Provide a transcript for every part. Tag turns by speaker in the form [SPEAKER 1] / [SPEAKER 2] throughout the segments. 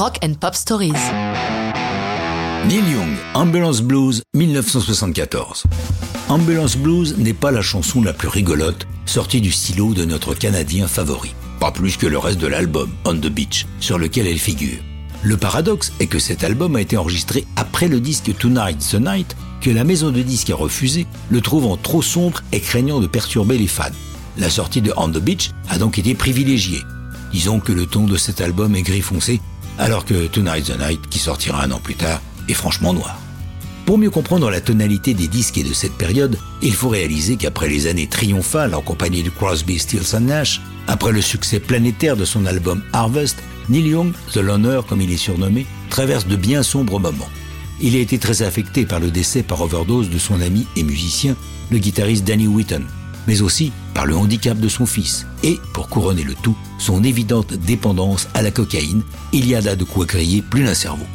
[SPEAKER 1] Rock and Pop Stories.
[SPEAKER 2] Neil Young, Ambulance Blues, 1974. Ambulance Blues n'est pas la chanson la plus rigolote sortie du stylo de notre Canadien favori. Pas plus que le reste de l'album, On the Beach, sur lequel elle figure. Le paradoxe est que cet album a été enregistré après le disque Tonight's the Night, que la maison de disques a refusé, le trouvant trop sombre et craignant de perturber les fans. La sortie de On the Beach a donc été privilégiée. Disons que le ton de cet album est gris foncé, alors que Tonight's the Night, qui sortira un an plus tard, franchement noir. Pour mieux comprendre la tonalité des disques et de cette période, il faut réaliser qu'après les années triomphales en compagnie de Crosby, Stills Nash, après le succès planétaire de son album Harvest, Neil Young, The Loner comme il est surnommé, traverse de bien sombres moments. Il a été très affecté par le décès par overdose de son ami et musicien, le guitariste Danny Whitten, mais aussi par le handicap de son fils et, pour couronner le tout, son évidente dépendance à la cocaïne. Il y a là de quoi griller plus d'un cerveau.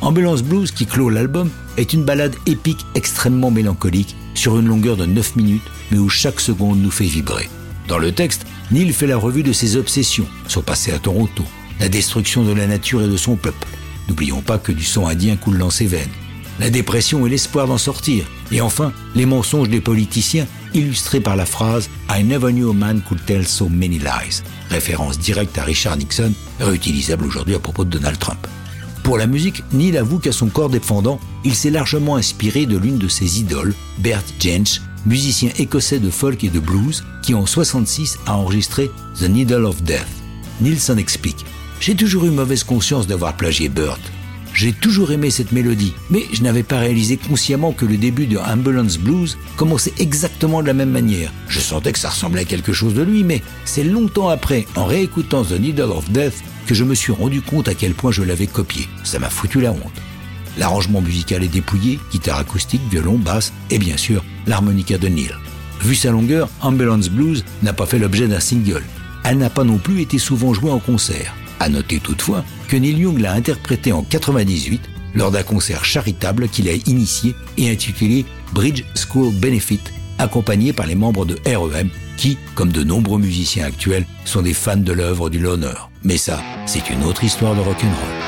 [SPEAKER 2] Ambulance Blues, qui clôt l'album, est une ballade épique extrêmement mélancolique sur une longueur de 9 minutes, mais où chaque seconde nous fait vibrer. Dans le texte, Neil fait la revue de ses obsessions, son passé à Toronto, la destruction de la nature et de son peuple. N'oublions pas que du sang indien coule dans ses veines. La dépression et l'espoir d'en sortir. Et enfin, les mensonges des politiciens, illustrés par la phrase I never knew a man could tell so many lies. Référence directe à Richard Nixon, réutilisable aujourd'hui à propos de Donald Trump. Pour la musique, Neil avoue qu'à son corps défendant, il s'est largement inspiré de l'une de ses idoles, Bert Jansch, musicien écossais de folk et de blues, qui en 66 a enregistré The Needle of Death. Neil s'en explique. J'ai toujours eu mauvaise conscience d'avoir plagié Bert. J'ai toujours aimé cette mélodie, mais je n'avais pas réalisé consciemment que le début de Ambulance Blues commençait exactement de la même manière. Je sentais que ça ressemblait à quelque chose de lui, mais c'est longtemps après, en réécoutant The Needle of Death, que je me suis rendu compte à quel point je l'avais copié. Ça m'a foutu la honte. L'arrangement musical est dépouillé, guitare acoustique, violon, basse et bien sûr l'harmonica de Neil. Vu sa longueur, Ambulance Blues n'a pas fait l'objet d'un single. Elle n'a pas non plus été souvent jouée en concert. À noter toutefois que Neil Young l'a interprétée en 98 lors d'un concert charitable qu'il a initié et intitulé Bridge School Benefit, accompagné par les membres de REM qui, comme de nombreux musiciens actuels, sont des fans de l'œuvre du Loner. Mais ça, c'est une autre histoire de rock'n'roll.